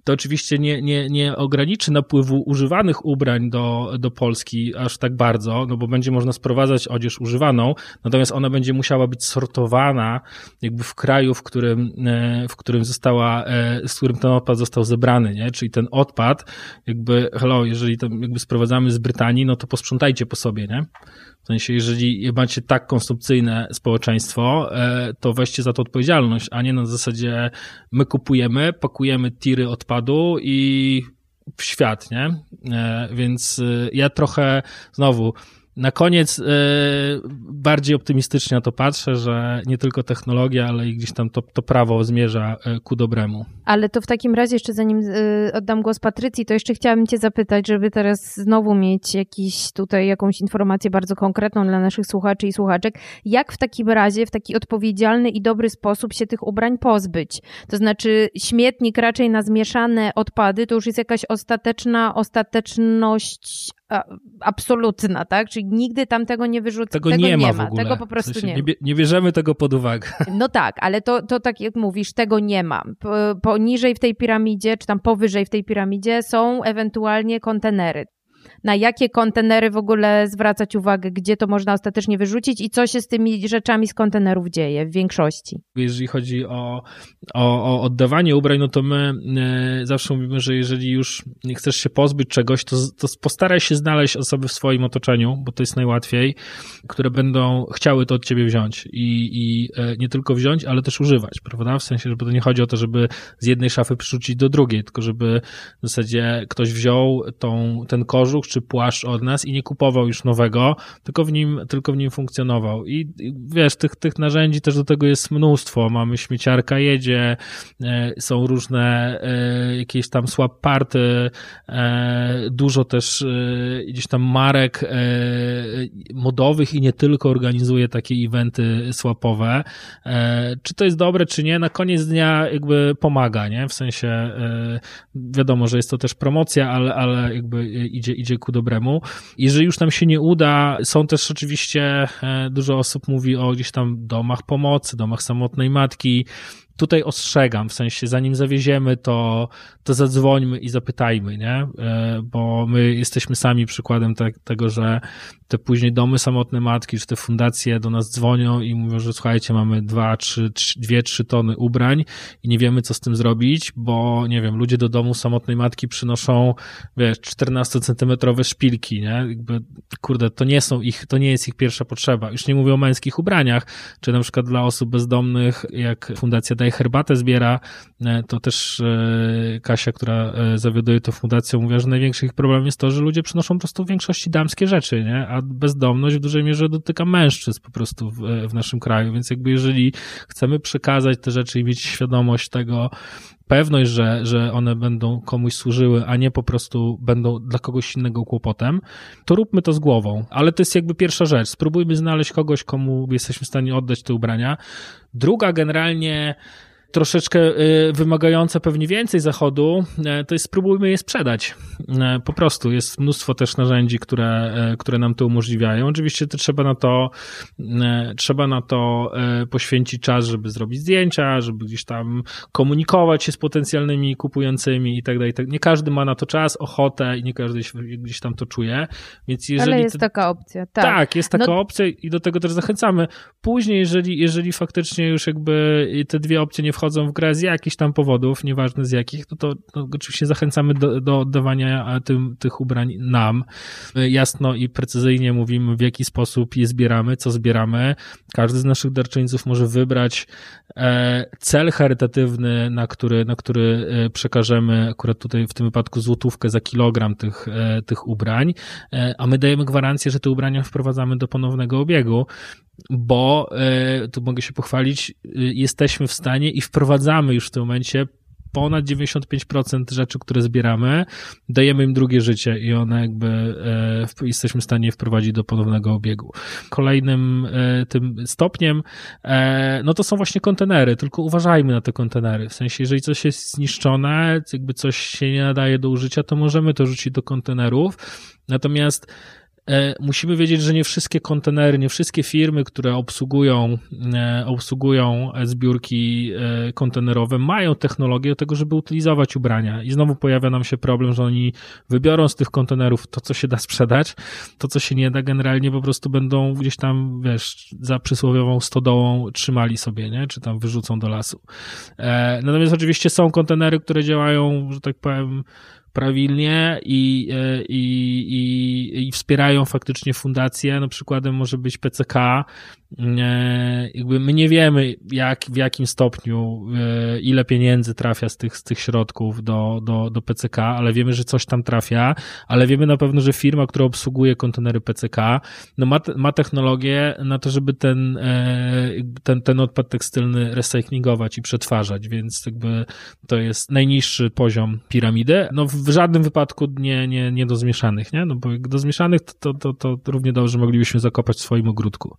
to oczywiście nie, nie, nie ograniczy napływu używanych ubrań do, do Polski aż tak bardzo, no bo będzie można sprowadzać odzież używaną, natomiast ona będzie musiała być sortowana jakby w kraju, w którym, e, w którym została, e, z którym ten odpad został zebrany, nie? Czyli ten odpad, jakby, hello, jeżeli to jakby sprowadzamy z Brytanii, no to posprzątajcie po sobie, nie? W sensie, jeżeli macie tak konsumpcyjne społeczeństwo, e, to weźcie za to odpowiedzialność, a nie na zasadzie my kupujemy, pakujemy tiry odpadu i w świat, nie? E, więc e, ja trochę znowu na koniec yy, bardziej optymistycznie na to patrzę, że nie tylko technologia, ale i gdzieś tam to, to prawo zmierza e, ku dobremu. Ale to w takim razie jeszcze zanim yy, oddam głos Patrycji, to jeszcze chciałabym cię zapytać, żeby teraz znowu mieć jakiś tutaj jakąś informację bardzo konkretną dla naszych słuchaczy i słuchaczek, jak w takim razie w taki odpowiedzialny i dobry sposób się tych ubrań pozbyć? To znaczy śmietnik raczej na zmieszane odpady to już jest jakaś ostateczna ostateczność absolutna, tak? Czyli nigdy tam tego nie wyrzucę. Tego, tego nie, ma, w ogóle. Tego po prostu w sensie nie. Nie bierzemy tego pod uwagę. No tak, ale to, to tak jak mówisz, tego nie ma. Poniżej w tej piramidzie, czy tam powyżej w tej piramidzie są ewentualnie kontenery na jakie kontenery w ogóle zwracać uwagę, gdzie to można ostatecznie wyrzucić i co się z tymi rzeczami z kontenerów dzieje w większości. Jeżeli chodzi o, o, o oddawanie ubrań, no to my e, zawsze mówimy, że jeżeli już chcesz się pozbyć czegoś, to, to postaraj się znaleźć osoby w swoim otoczeniu, bo to jest najłatwiej, które będą chciały to od ciebie wziąć i, i e, nie tylko wziąć, ale też używać, prawda? W sensie, żeby to nie chodzi o to, żeby z jednej szafy przerzucić do drugiej, tylko żeby w zasadzie ktoś wziął tą, ten kożuch kożuch czy płaszcz od nas i nie kupował już nowego, tylko w nim, tylko w nim funkcjonował. I, i wiesz, tych, tych narzędzi też do tego jest mnóstwo. Mamy śmieciarka jedzie, e, są różne e, jakieś tam swap party, e, dużo też gdzieś tam marek modowych i nie tylko organizuje takie eventy swapowe. Czy to jest dobre, czy nie, na koniec dnia jakby pomaga, nie? W sensie wiadomo, że jest to też promocja, ale, ale jakby idzie, idzie ku dobremu. Jeżeli już nam się nie uda, są też oczywiście, dużo osób mówi o gdzieś tam domach pomocy, domach samotnej matki, tutaj ostrzegam, w sensie zanim zawieziemy, to, to zadzwońmy i zapytajmy, nie? E, bo my jesteśmy sami przykładem te, tego, że te później domy samotne matki, czy te fundacje do nas dzwonią i mówią, że słuchajcie, mamy dwa, trzy, dwie, trzy tony ubrań i nie wiemy, co z tym zrobić, bo nie wiem, ludzie do domu samotnej matki przynoszą, wiesz, 14-centymetrowe szpilki, nie? Jakby, kurde, to nie są ich, to nie jest ich pierwsza potrzeba. Już nie mówię o męskich ubraniach, czy na przykład dla osób bezdomnych, jak Fundacja Daj Herbatę zbiera, e, to też e, Kasia, która e, zawiaduje tą fundacją, mówiła, że największy ich problem jest to, że ludzie przynoszą po prostu w większości damskie rzeczy, nie? a bezdomność w dużej mierze dotyka mężczyzn po prostu w, w naszym kraju, więc jakby jeżeli chcemy przekazać te rzeczy i mieć świadomość tego, pewność, że, że one będą komuś służyły, a nie po prostu będą dla kogoś innego kłopotem, to róbmy to z głową. Ale to jest jakby pierwsza rzecz. Spróbujmy znaleźć kogoś, komu jesteśmy w stanie oddać te ubrania. Druga generalnie troszeczkę y, wymagające pewnie więcej zachodu, e, to jest spróbujmy je sprzedać. E, po prostu jest mnóstwo też narzędzi, które, e, które nam to umożliwiają. Oczywiście to trzeba na to, trzeba na to poświęcić czas, żeby zrobić zdjęcia, żeby gdzieś tam komunikować się z potencjalnymi kupującymi i tak dalej. Tak, nie każdy ma na to czas, ochotę i nie każdy gdzieś tam to czuje. Więc jeżeli Ale jest taka opcja, tak. Tak, jest taka no... opcja i do tego też zachęcamy. Później, jeżeli, jeżeli faktycznie już jakby te dwie opcje nie wchodzą wchodzą w grę z jakichś tam powodów, nieważne z jakich, no to, to oczywiście zachęcamy do, do oddawania tym, tych ubrań nam. Jasno i precyzyjnie mówimy, w jaki sposób je zbieramy, co zbieramy. Każdy z naszych darczyńców może wybrać e, cel charytatywny, na który, na który e, przekażemy akurat tutaj w tym wypadku złotówkę za kilogram tych, e, tych ubrań, a my dajemy gwarancję, że te ubrania wprowadzamy do ponownego obiegu bo e, tu mogę się pochwalić, e, jesteśmy w stanie i wprowadzamy już w tym momencie ponad 95% rzeczy, które zbieramy, dajemy im drugie życie i one jakby e, jesteśmy w stanie wprowadzić do ponownego obiegu. Kolejnym tym stopniem, no to są właśnie kontenery, tylko uważajmy na te kontenery. W sensie, jeżeli coś jest zniszczone, jakby coś się nie nadaje do użycia, to możemy to rzucić do kontenerów. Natomiast musimy wiedzieć, że nie wszystkie kontenery, nie wszystkie firmy, które obsługują, e, obsługują zbiórki e, kontenerowe, mają technologię do tego, żeby utylizować ubrania. I znowu pojawia nam się problem, że oni wybiorą z tych kontenerów to, co się da sprzedać, to, co się nie da, generalnie po prostu będą gdzieś tam, wiesz, za przysłowiową stodołą trzymali sobie, nie? Czy tam wyrzucą do lasu. Natomiast oczywiście są kontenery, które działają, że tak powiem, prawilnie i, e, i, i, i wspierają faktycznie fundację. No przykładem może być PCK, jakby my nie wiemy, jak, w jakim stopniu, e, ile pieniędzy trafia z tych, z tych środków do, do, do PCK, ale wiemy, że coś tam trafia, ale wiemy na pewno, że firma, która obsługuje kontenery PCK, no ma, ma technologię na to, żeby ten, e, ten, ten odpad tekstylny recyklingować i przetwarzać, więc jakby to jest najniższy poziom piramidy. No w żadnym wypadku nie, nie, nie do zmieszanych, nie? No bo do zmieszanych to, to, to, to równie dobrze moglibyśmy zakopać w swoim ogródku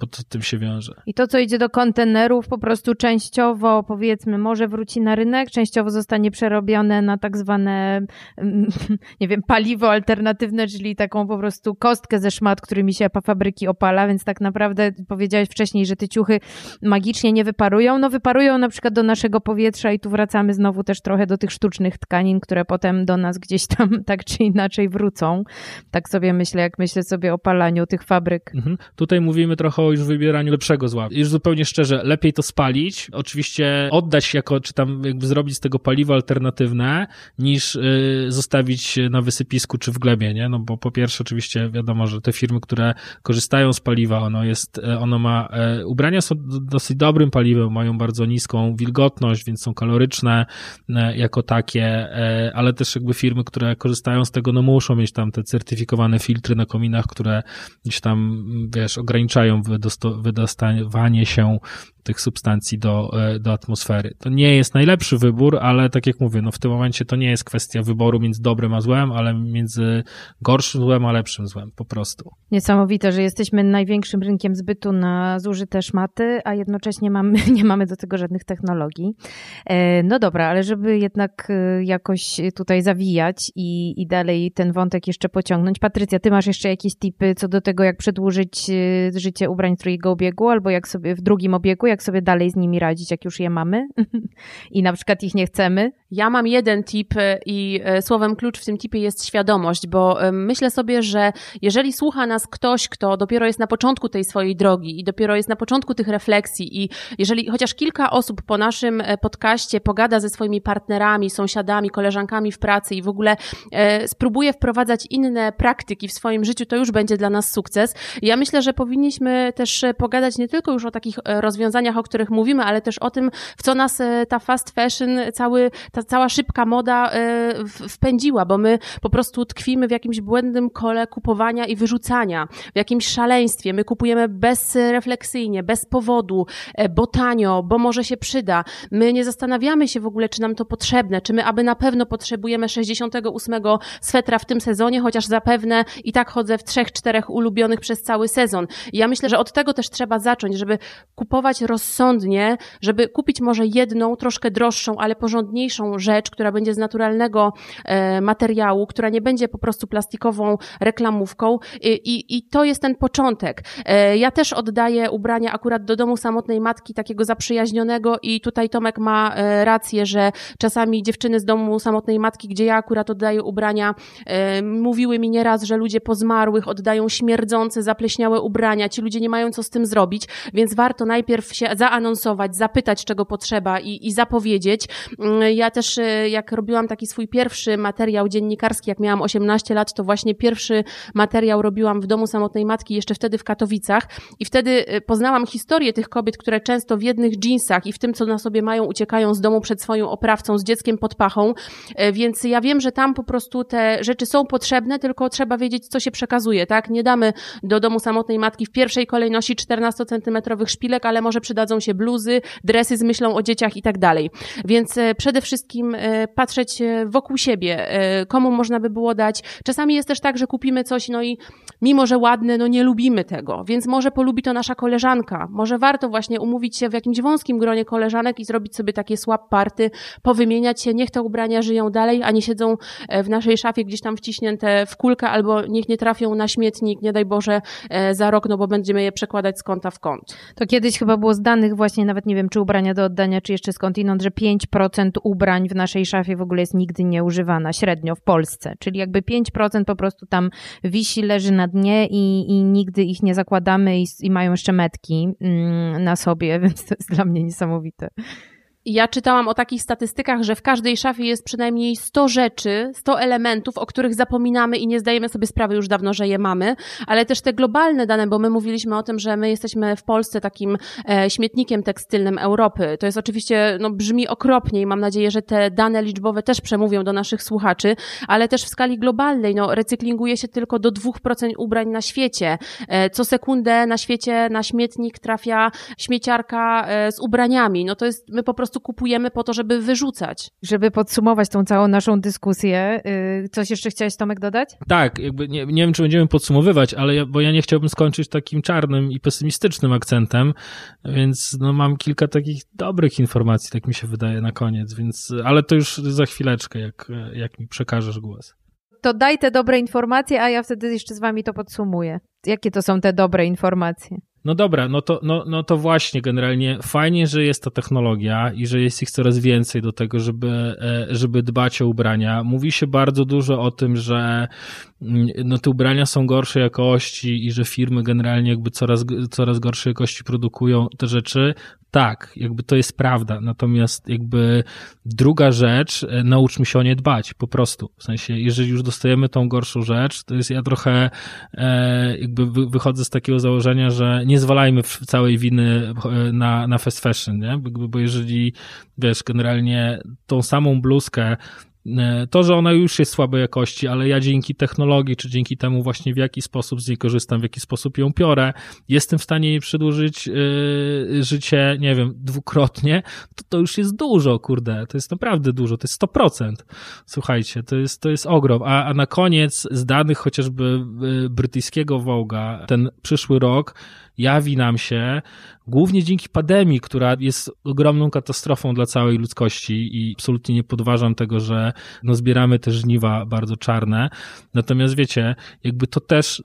bo to tym się wiąże. I to, co idzie do kontenerów, po prostu częściowo, powiedzmy, może wróci na rynek, częściowo zostanie przerobione na tak zwane, mm, nie wiem, paliwo alternatywne, czyli taką po prostu kostkę ze szmat, którymi się fabryki opala, więc tak naprawdę powiedziałeś wcześniej, że te ciuchy magicznie nie wyparują. No wyparują na przykład do naszego powietrza i tu wracamy znowu też trochę do tych sztucznych tkanin, które potem do nas gdzieś tam tak czy inaczej wrócą. Tak sobie myślę, jak myślę sobie o palaniu tych fabryk. Mhm. Tutaj mówimy trochę o już wybieraniu lepszego zła. Już zupełnie szczerze, lepiej to spalić, oczywiście oddać jako, czy tam jakby zrobić z tego paliwo alternatywne, niż y, zostawić na wysypisku czy w glebie, nie? No bo po pierwsze oczywiście wiadomo, że te firmy, które korzystają z paliwa, ono jest, e, ono ma, e, ubrania są dosyć dobrym paliwem, mają bardzo niską wilgotność, więc są kaloryczne e, jako takie, ale też jakby firmy, które korzystają z tego, no muszą mieć tam te certyfikowane filtry na kominach, które gdzieś tam, wiesz, ograniczają wydostawanie się tych substancji do, e, do atmosfery. To nie jest najlepszy wybór, ale tak jak mówię, no w tym momencie to nie jest kwestia wyboru między dobrym a złem, ale między gorszym złem a lepszym złem, po prostu. Niesamowite, że jesteśmy największym rynkiem zbytu na zużyte szmaty, a jednocześnie mamy, nie mamy do tego żadnych technologii. E, no dobra, ale żeby jednak e, jakoś tutaj zawijać i, i dalej ten wątek jeszcze pociągnąć. Patrycja, ty masz jeszcze jakieś tipy co do tego, jak przedłużyć życie ubrań w obiegu, albo jak sobie w drugim obiegu, jak sobie dalej z nimi radzić, jak już je mamy i na przykład ich nie chcemy? Ja mam jeden tip e, i e, słowem klucz w tym tipie jest świadomość, bo e, myślę sobie, że jeżeli słucha nas ktoś, kto dopiero jest na początku tej swojej drogi i dopiero jest na początku tych refleksji i jeżeli chociaż kilka osób po naszym podcaście pogada ze swoimi partnerami, sąsiadami, koleżankami w pracy i w ogóle spróbuje wprowadzać inne praktyki w swoim życiu, to już będzie dla nas sukces. Ja myślę, że powinniśmy też pogadać nie tylko już o takich rozwiązaniach, rozwiązaniach, o których mówimy, ale też o tym, w co nas e, ta fast fashion, cały, ta cała szybka moda e, wpędziła, bo my po prostu tkwimy w jakimś błędnym kole kupowania i wyrzucania, w jakimś szaleństwie. My kupujemy bezrefleksyjnie, bez powodu, e, bo tanio, bo może się przyda. My nie zastanawiamy się w ogóle, czy nam to potrzebne, czy my aby na pewno potrzebujemy 68 swetra w tym sezonie, chociaż zapewne i tak chodzę w trzech, czterech ulubionych przez cały sezon. I ja myślę, że od tego też trzeba zacząć, żeby kupować rozsądnie, żeby kupić może jedną, troszkę droższą, ale porządniejszą rzecz, która będzie z naturalnego e, materiału, która nie będzie po prostu plastikową reklamówką i, i, i to jest ten początek. E, ja też oddaję ubrania akurat do domu samotnej matki, takiego zaprzyjaźnionego i tutaj Tomek ma e, rację, że czasami dziewczyny z domu samotnej matki, gdzie ja akurat oddaję ubrania, mówiły mi nieraz, że ludzie po zmarłych oddają śmierdzące, zapleśniałe ubrania, ci ludzie nie mają co z tym zrobić, więc warto najpierw się zaanonsować, zapytać, czego potrzeba i, i zapowiedzieć. Mm, ja też, e, jak robiłam taki swój pierwszy materiał dziennikarski, jak miałam 18 lat, to właśnie pierwszy materiał robiłam w domu samotnej matki, jeszcze wtedy w Katowicach i wtedy e, poznałam historię tych kobiet, które często w jednych jeansach i w tym, co na sobie mają, uciekają z domu przed swoją oprawcą, z dzieckiem pod pachą, e, więc ja wiem, że tam po prostu te rzeczy są potrzebne, tylko trzeba wiedzieć, co się przekazuje, tak? Nie damy do domu samotnej matki w pierwszej kolejności 14-centymetrowych szpilek, ale może przydadzą się bluzy, dresy z myślą o dzieciach i tak dalej. Więc e, przede wszystkim e, patrzeć e, wokół siebie, komu można by było dać. Czasami jest też tak, że kupimy coś, no i mimo, że ładne, no nie lubimy tego, więc może polubi to nasza koleżanka. Może warto właśnie umówić się w jakimś wąskim gronie koleżanek i zrobić sobie takie swap party, powymieniać się, niech te ubrania żyją dalej, a nie siedzą w naszej szafie gdzieś tam wciśnięte w kulkę, albo niech nie trafią na śmietnik, nie daj Boże, za rok, no bo będziemy je przekładać z kąta w kąt. To kiedyś chyba było danych właśnie, nawet nie wiem, czy ubrania do oddania, czy jeszcze skądinąd, że 5% ubrań w naszej szafie w ogóle jest nigdy nie używana, średnio w Polsce. Czyli jakby 5% po prostu tam wisi, leży na dnie i, i nigdy ich nie zakładamy i, i mają jeszcze metki mm, na sobie, więc to jest dla mnie niesamowite. Ja czytałam o takich statystykach, że w każdej szafie jest przynajmniej 100 rzeczy, 100 elementów, o których zapominamy i nie zdajemy sobie sprawy już dawno, że je mamy, ale też te globalne dane, bo my mówiliśmy o tym, że my jesteśmy w Polsce takim e, śmietnikiem tekstylnym Europy. To jest oczywiście, no brzmi okropnie i mam nadzieję, że te dane liczbowe też przemówią do naszych słuchaczy, ale też w skali globalnej, no recyklinguje się tylko do 2% ubrań na świecie. E, co sekundę na świecie na śmietnik trafia śmieciarka e, z ubraniami. No to jest, my po prostu kupujemy po to, żeby wyrzucać. Żeby podsumować tą całą naszą dyskusję, y, coś jeszcze chciałeś Tomek dodać? Tak, jakby nie, nie wiem, czy będziemy podsumowywać, ale ja, bo ja nie chciałbym skończyć takim czarnym i pesymistycznym akcentem, więc no, mam kilka takich dobrych informacji, tak mi się wydaje na koniec, więc, ale to już za chwileczkę, jak, jak mi przekażesz głos. To daj te dobre informacje, a ja wtedy jeszcze z wami to podsumuję. Jakie to są te dobre informacje? No dobra, no to, no, no to właśnie generalnie fajnie, że jest ta technologia i że jest ich coraz więcej do tego, żeby, e, żeby dbać o ubrania. Mówi się bardzo dużo o tym, że mm, no te ubrania są gorszej jakości i że firmy generalnie jakby coraz, coraz gorszej jakości produkują te rzeczy. Tak, jakby to jest prawda. Natomiast jakby druga rzecz, e, nauczmy się o nie dbać po prostu. W sensie, jeżeli już dostajemy tą gorszą rzecz, to jest ja trochę e, jakby wychodzę z takiego założenia, że nie zwalajmy całej winy e, na, na fast fashion, nie? Bo jeżeli, wiesz, generalnie tą samą bluzkę E, to, że ona już jest słabej jakości, ale ja dzięki technologii, czy dzięki temu właśnie w jaki sposób z niej korzystam, w jaki sposób ją piorę, jestem w stanie jej przedłużyć yy, życie, nie wiem, dwukrotnie, to to już jest dużo, kurde, to jest naprawdę dużo, to jest 100%. Słuchajcie, to jest, to jest ogrom. A, a na koniec z danych chociażby brytyjskiego Wołga, ten przyszły rok jawi nam się głównie dzięki pandemii, która jest ogromną katastrofą dla całej ludzkości i absolutnie nie podważam tego, że no zbieramy te żniwa bardzo czarne. Natomiast wiecie, jakby to też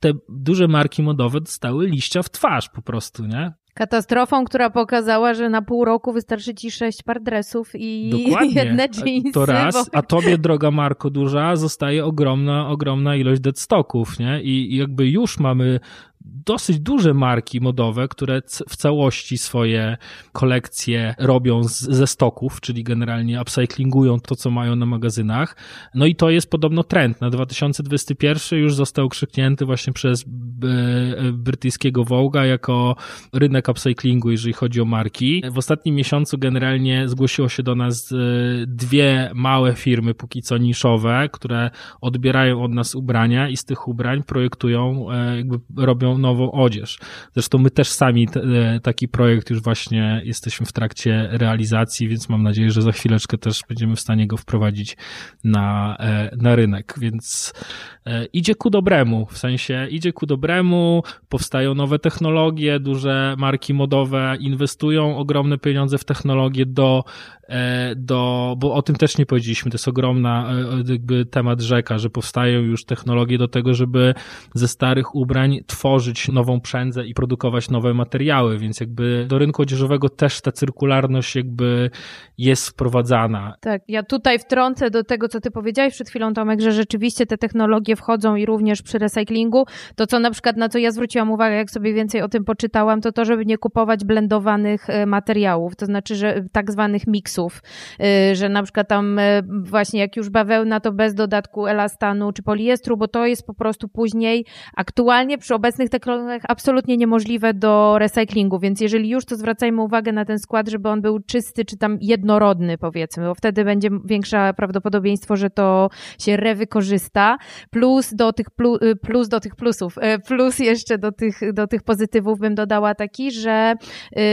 te duże marki modowe dostały liścia w twarz po prostu, nie? Katastrofą, która pokazała, że na pół roku wystarczy ci sześć par dresów i Dokładnie. jedne jeansy. To raz, bo... a tobie, droga Marko duża, zostaje ogromna, ogromna ilość deadstocków, nie? I, I jakby już mamy dosyć duże marki modowe, które w całości swoje kolekcje robią z, ze stoków, czyli generalnie upcyclingują to, co mają na magazynach. No i to jest podobno trend. Na 2021 już został krzyknięty właśnie przez brytyjskiego Vogue'a jako rynek upcyclingu, jeżeli chodzi o marki. W ostatnim miesiącu generalnie zgłosiło się do nas e, dwie małe firmy, póki co niszowe, które odbierają od nas ubrania i z tych ubrań projektują, e, jakby robią nową odzież. Zresztą my też sami e, taki projekt już właśnie jesteśmy w trakcie realizacji, więc mam nadzieję, że za chwileczkę też będziemy w stanie go wprowadzić na, e, na rynek, więc e, idzie ku dobremu, w sensie idzie ku dobremu, powstają nowe technologie, duże marki modowe inwestują ogromne pieniądze w technologię do do, bo o tym też nie powiedzieliśmy, to jest ogromna e, jakby temat rzeka, że powstają już technologie do tego, żeby ze starych ubrań tworzyć nową przędzę i produkować nowe materiały, więc jakby do rynku odzieżowego też ta cyrkularność jakby jest wprowadzana. Tak, ja tutaj wtrącę do tego, co ty powiedziałeś przed chwilą, Tomek, że rzeczywiście te technologie wchodzą i również przy recyklingu. To, co na przykład, na co ja zwróciłam uwagę, jak sobie więcej o tym poczytałam, to to, żeby nie kupować blendowanych e, materiałów, to znaczy, że tak zwanych miksów y, że na przykład tam y, właśnie jak już bawełna, to bez dodatku elastanu czy poliestru, bo to jest po prostu później aktualnie przy obecnych technologiach absolutnie niemożliwe do recyklingu, więc jeżeli już, to zwracajmy uwagę na ten skład, żeby on był czysty czy tam jednorodny powiedzmy, bo wtedy będzie większe prawdopodobieństwo, że to się rewykorzysta, plus do tych, plus, y, plus do tych plusów, plus jeszcze do tych, do tych pozytywów bym dodała taki, że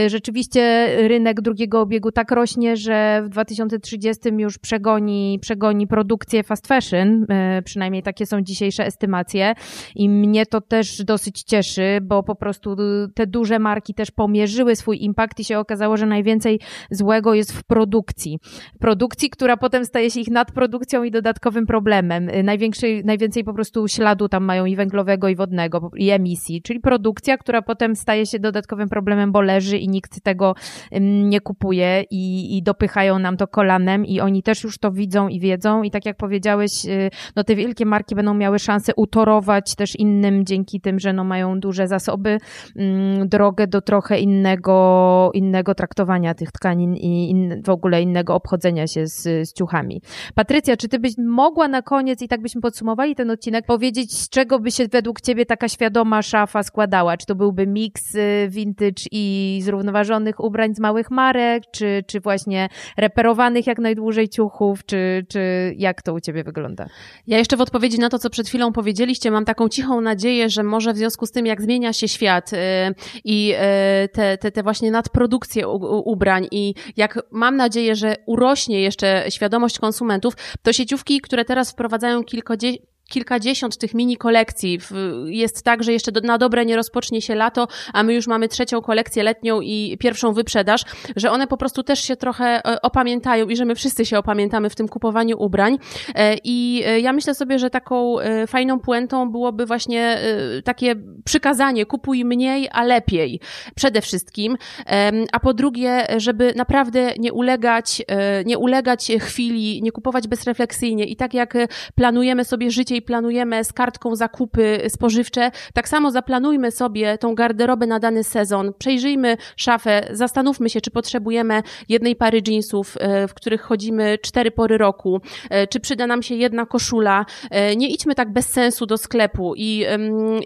rzeczywiście rynek drugiego obiegu tak rośnie, że że w 2030 już przegoni, przegoni produkcję fast fashion, e, przynajmniej takie są dzisiejsze estymacje i mnie to też dosyć cieszy, bo po prostu te duże marki też pomierzyły swój impact i się okazało, że najwięcej złego jest w produkcji. Produkcji, która potem staje się ich nadprodukcją i dodatkowym problemem. E, największy, najwięcej po prostu śladu tam mają i węglowego, i wodnego, i emisji, czyli produkcja, która potem staje się dodatkowym problemem, bo leży i nikt tego nie kupuje i, i popychają nam to kolanem i oni też już to widzą i wiedzą i tak jak powiedziałeś, y, no te wielkie marki będą miały szansę utorować też innym dzięki tym, że no mają duże zasoby, mm, drogę do trochę innego, innego traktowania tych tkanin i in, w ogóle innego obchodzenia się z, z ciuchami. Patrycja, czy ty byś mogła na koniec i tak byśmy podsumowali ten odcinek, powiedzieć z czego by się według ciebie taka świadoma szafa składała? Czy to byłby miks y, vintage i zrównoważonych ubrań z małych marek, czy, czy właśnie reperowanych jak najdłużej ciuchów, czy, czy jak to u Ciebie wygląda? Ja jeszcze w odpowiedzi na to, co przed chwilą powiedzieliście, mam taką cichą nadzieję, że może w związku z tym, jak zmienia się świat yy, i yy, te, te, te właśnie nadprodukcje ubrań i jak mam nadzieję, że urośnie jeszcze świadomość konsumentów, to sieciówki, które teraz wprowadzają kilkadziesiąt kilkadziesiąt tych mini kolekcji. Jest tak, że jeszcze na dobre nie rozpocznie się lato, a my już mamy trzecią kolekcję letnią i pierwszą wyprzedaż, że one po prostu też się trochę e, opamiętają i że my wszyscy się opamiętamy w tym kupowaniu ubrań. E, I e, ja myślę sobie, że taką fajną puentą byłoby właśnie takie przykazanie kupuj mniej, a lepiej. Przede wszystkim. A po drugie, żeby naprawdę nie ulegać, nie ulegać chwili, nie kupować bezrefleksyjnie i tak jak planujemy sobie życie i planujemy z kartką zakupy spożywcze, tak samo zaplanujmy sobie tą garderobę na dany sezon, przejrzyjmy szafę, zastanówmy się, czy potrzebujemy jednej pary jeansów, e, w których chodzimy cztery pory roku, e, czy przyda nam się jedna koszula. E, nie idźmy tak bez sensu do sklepu i,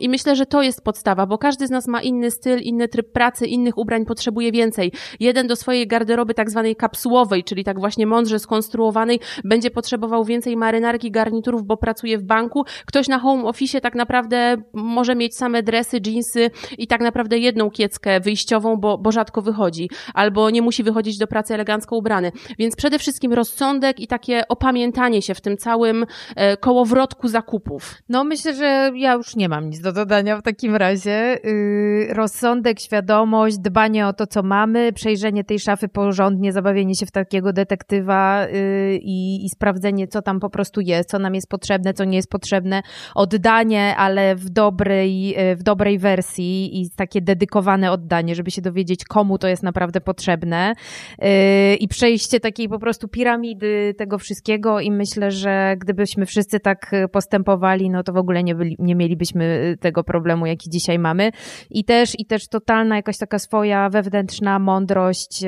i myślę, że to jest podstawa, bo każdy z nas ma inny styl, inny tryb pracy, innych ubrań potrzebuje więcej. Jeden do swojej garderoby tak zwanej kapsułowej, czyli tak właśnie mądrze skonstruowanej, będzie potrzebował więcej marynarki, garniturów, bo pracuje w banku. Ktoś na home office tak naprawdę może mieć same dresy, jeansy i tak naprawdę jedną kieckę wyjściową, bo, bo rzadko wychodzi, albo nie musi wychodzić do pracy elegancko ubrany. Więc przede wszystkim rozsądek i takie opamiętanie się w tym całym e, kołowrotku zakupów. No myślę, że ja już nie mam nic do dodania w takim razie. Yy, rozsądek, świadomość, dbanie o to, co mamy, przejrzenie tej szafy porządnie, zabawienie się w takiego detektywa yy, i, i sprawdzenie, co tam po prostu jest, co nam jest potrzebne, co nie jest potrzebne, oddanie, ale w dobrej, yy, w dobrej wersji i takie dedykowane oddanie, żeby się dowiedzieć, komu to jest naprawdę potrzebne. Yy, i przejście takiej po prostu piramidy tego wszystkiego i myślę, że gdybyśmy wszyscy tak postępowali, no to w ogóle nie, byli, nie mielibyśmy tego problemu, jaki dzisiaj mamy. I też, i też totalna jakaś taka swoja wewnętrzna mądrość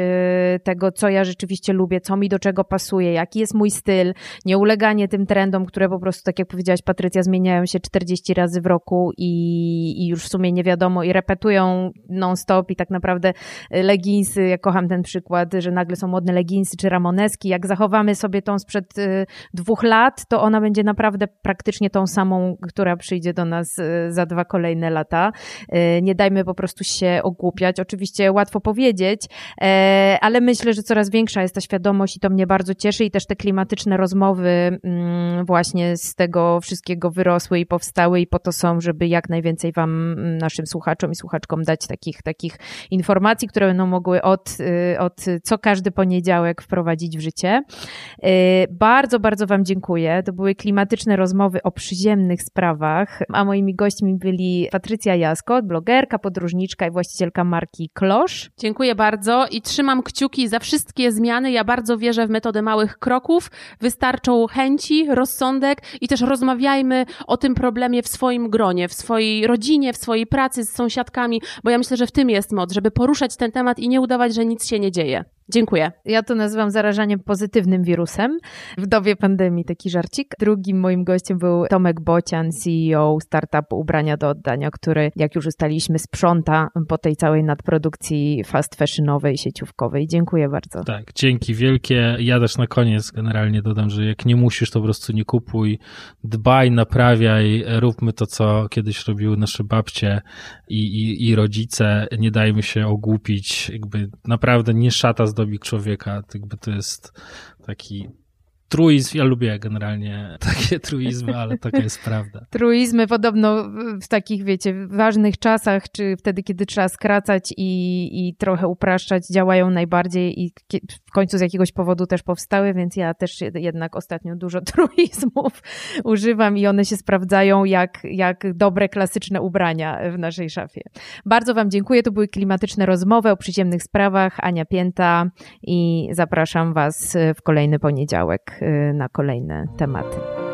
tego, co ja rzeczywiście lubię, co mi do czego pasuje, jaki jest mój styl, nie uleganie tym trendom, które po prostu, tak jak powiedziałaś Patrycja, zmieniają się 40 razy w roku i, i już w sumie nie wiadomo i repetują non-stop i tak naprawdę y, leginsy, ja kocham ten przykład, że nagle są modne leginsy czy ramoneski, jak zachowamy sobie tą sprzed y, dwóch lat, to ona będzie naprawdę praktycznie tą samą, która przyjdzie do nas y, za dwa kolejne lata. Nie dajmy po prostu się ogłupiać. Oczywiście łatwo powiedzieć, e, ale myślę, że coraz większa jest ta świadomość i to mnie bardzo cieszy i też te klimatyczne rozmowy mm, właśnie z tego wszystkiego wyrosły i powstały i po to są, żeby jak najwięcej wam, naszym słuchaczom i słuchaczkom dać takich, takich informacji, które będą mogły od, y, od co każdy poniedziałek wprowadzić w życie. Y, bardzo, bardzo Wam dziękuję. To były klimatyczne rozmowy o przyziemnych sprawach, a moimi gośćmi byli Patrycja Jasko, blogerka, podróżniczka i właścicielka marki Klosz. Dziękuję bardzo i trzymam kciuki za wszystkie zmiany. Ja bardzo wierzę w metodę małych kroków. Wystarczą chęci, rozsądek i też rozmawiajmy o tym problemie w swoim gronie, w swojej rodzinie, w swojej pracy z sąsiadkami, bo ja myślę, że w tym jest moc, żeby poruszać ten temat i nie udawać, że nic się nie dzieje. Dziękuję. Ja to nazywam zarażaniem pozytywnym wirusem. W dobie pandemii taki żarcik. Drugim moim gościem był Tomek Bocian, CEO startupu Ubrania do Oddania, który, jak już ustaliśmy, sprząta po tej całej nadprodukcji fast fashionowej, sieciówkowej. Dziękuję bardzo. Tak, dzięki wielkie. Ja też na koniec generalnie dodam, że jak nie musisz, to po prostu nie kupuj. Dbaj, naprawiaj, róbmy to, co kiedyś robiły nasze babcie i, i, i rodzice. Nie dajmy się ogłupić. Jakby naprawdę nie szata z zdobi człowieka. Jakby to jest taki truizm, ja lubię generalnie takie truizmy, ale taka jest prawda. Truizmy podobno w takich, wiecie, ważnych czasach, czy wtedy, kiedy trzeba skracać i, i trochę upraszczać, działają najbardziej i w końcu z jakiegoś powodu też powstały, więc ja też jednak ostatnio dużo truizmów używam i one się sprawdzają jak, jak dobre, klasyczne ubrania w naszej szafie. Bardzo Wam dziękuję. To były klimatyczne rozmowy o przyziemnych sprawach. Ania Pięta i zapraszam Was w kolejny poniedziałek. Y, na kolejne tematy.